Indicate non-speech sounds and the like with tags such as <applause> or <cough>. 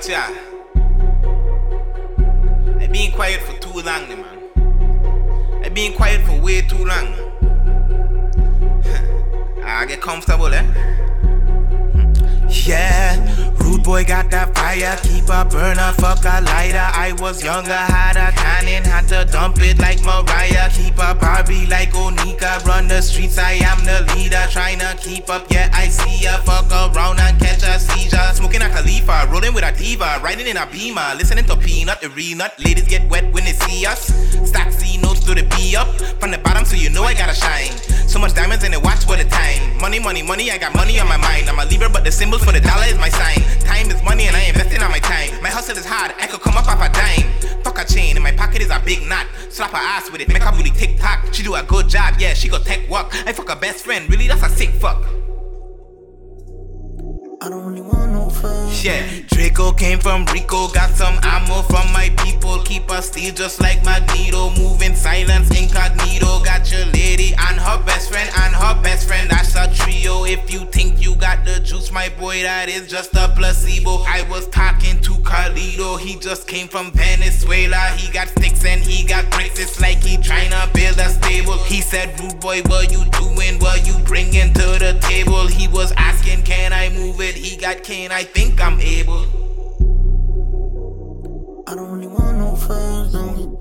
watch ya. I been quiet for too long, man. I've been quiet for way too long. I <laughs> get comfortable, eh? Yeah, rude boy got that fire, keep a burner, fuck a lighter. I was younger, had a cannon, had to dump it like Mariah. Keep a Barbie like Onika, run the streets, I am the leader. Trying to keep up, yeah, I see ya. Fuck around Rolling with a diva, riding in a beamer, listening to Peanut, renut. Ladies get wet when they see us. Stack C notes to the B up, from the bottom, so you know I gotta shine. So much diamonds in the watch for the time. Money, money, money, I got money on my mind. I'm a Libra, but the symbols for the dollar is my sign. Time is money, and I investing on my time. My hustle is hard, I could come up off a dime. Fuck a chain, in my pocket is a big knot. Slap her ass with it, make her booty tick tock. She do a good job, yeah, she go tech work. I fuck her best friend, really, that's a sick fuck. I don't really Yeah, Draco came from Rico, got some ammo from my people. Keep us still just like Magneto, moving silence incognito. Got your lady and her best friend and her best friend. That's a trio. If you think you got the juice, my boy, that is just a placebo. I was talking to Carlito, he just came from Venezuela. He got sticks and he got bricks. It's like he tryna build a stable. Said, Rude boy, what you doing? What you bringing to the table? He was asking, Can I move it? He got cane, I think I'm able. I don't really want no friends. Don't